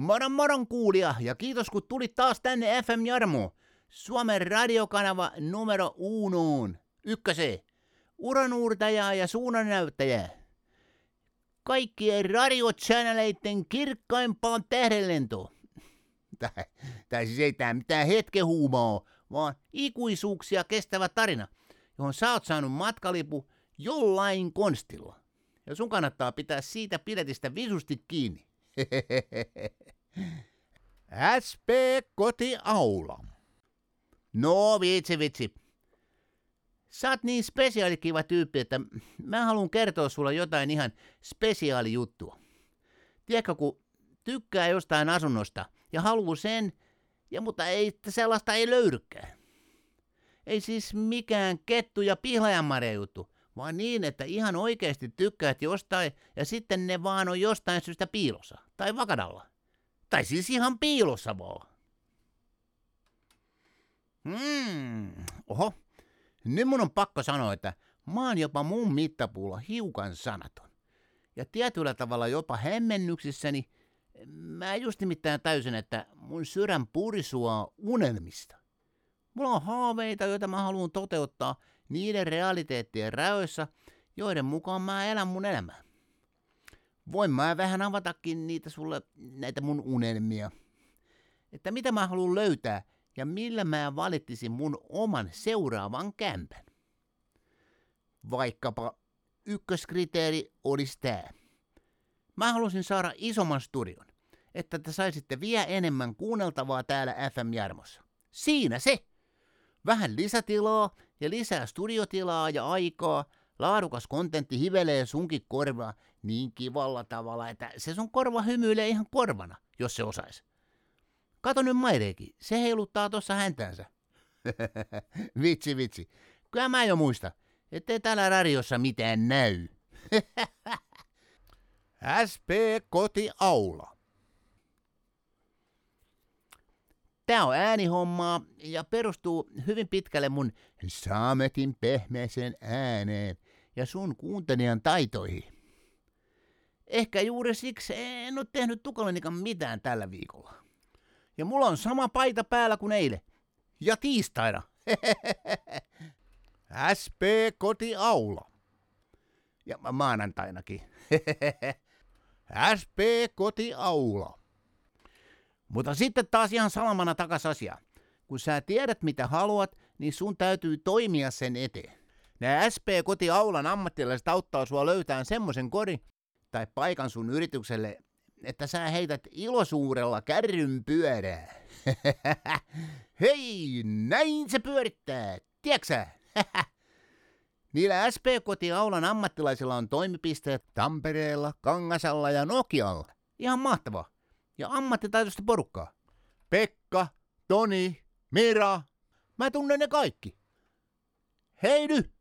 Moron moron kuulija ja kiitos kun tulit taas tänne FM Jarmo. Suomen radiokanava numero unoon. Ykköse. Uranuurtaja ja suunnannäyttäjä. Kaikkien radiochanneleiden kirkkaimpaan tähdenlento. Tää, tää siis ei tää mitään hetkehuumaa, vaan ikuisuuksia kestävä tarina, johon sä oot saanut matkalipu jollain konstilla. Ja sun kannattaa pitää siitä piletistä visusti kiinni. SP Kotiaula. No vitsi vitsi. Sä oot niin spesiaalikiva tyyppi, että mä haluan kertoa sulle jotain ihan spesiaalijuttua. Tiedätkö, kun tykkää jostain asunnosta ja haluaa sen, ja mutta ei, sellaista ei löydykään. Ei siis mikään kettu ja pihlajanmarja juttu, vaan niin, että ihan oikeasti tykkäät jostain ja sitten ne vaan on jostain syystä piilossa tai vakadalla. Tai siis ihan piilossa vaan. Hmm, oho. Nyt mun on pakko sanoa, että mä oon jopa mun mittapuulla hiukan sanaton. Ja tietyllä tavalla jopa hemmennyksissäni mä just nimittäin täysin, että mun sydän purisua unelmista. Mulla on haaveita, joita mä haluan toteuttaa niiden realiteettien räöissä, joiden mukaan mä elän mun elämää. Voin mä vähän avatakin niitä sulle, näitä mun unelmia. Että mitä mä haluan löytää ja millä mä valittisin mun oman seuraavan kämpän. Vaikkapa ykköskriteeri olisi tää. Mä halusin saada isomman studion, että te saisitte vielä enemmän kuunneltavaa täällä FM Jarmossa. Siinä se! Vähän lisätilaa ja lisää studiotilaa ja aikaa. Laadukas kontentti hivelee sunkin korvaa niin kivalla tavalla, että se sun korva hymyilee ihan korvana, jos se osais. Kato nyt Maireekin, se heiluttaa tuossa häntänsä. vitsi, vitsi. Kyllä mä jo muista, ettei täällä radiossa mitään näy. SP Kotiaula. Tää on äänihommaa ja perustuu hyvin pitkälle mun saametin pehmeeseen ääneen ja sun kuuntelijan taitoihin. Ehkä juuri siksi en ole tehnyt tukalenikan mitään tällä viikolla. Ja mulla on sama paita päällä kuin eilen. Ja tiistaina. SP Kotiaula. Ja maanantainakin. SP Kotiaula. Mutta sitten taas ihan salamana takas asia. Kun sä tiedät mitä haluat, niin sun täytyy toimia sen eteen. Nämä SP-kotiaulan ammattilaiset auttaa sua löytämään semmoisen kodin tai paikan sun yritykselle, että sä heität ilosuurella kärryn pyörää. Hei, näin se pyörittää, tiedätkö Niillä SP-kotiaulan ammattilaisilla on toimipisteet Tampereella, Kangasalla ja Nokialla. Ihan mahtavaa ja ammattitaitoista porukkaa. Pekka, Toni, Mira, mä tunnen ne kaikki. Hei nyt!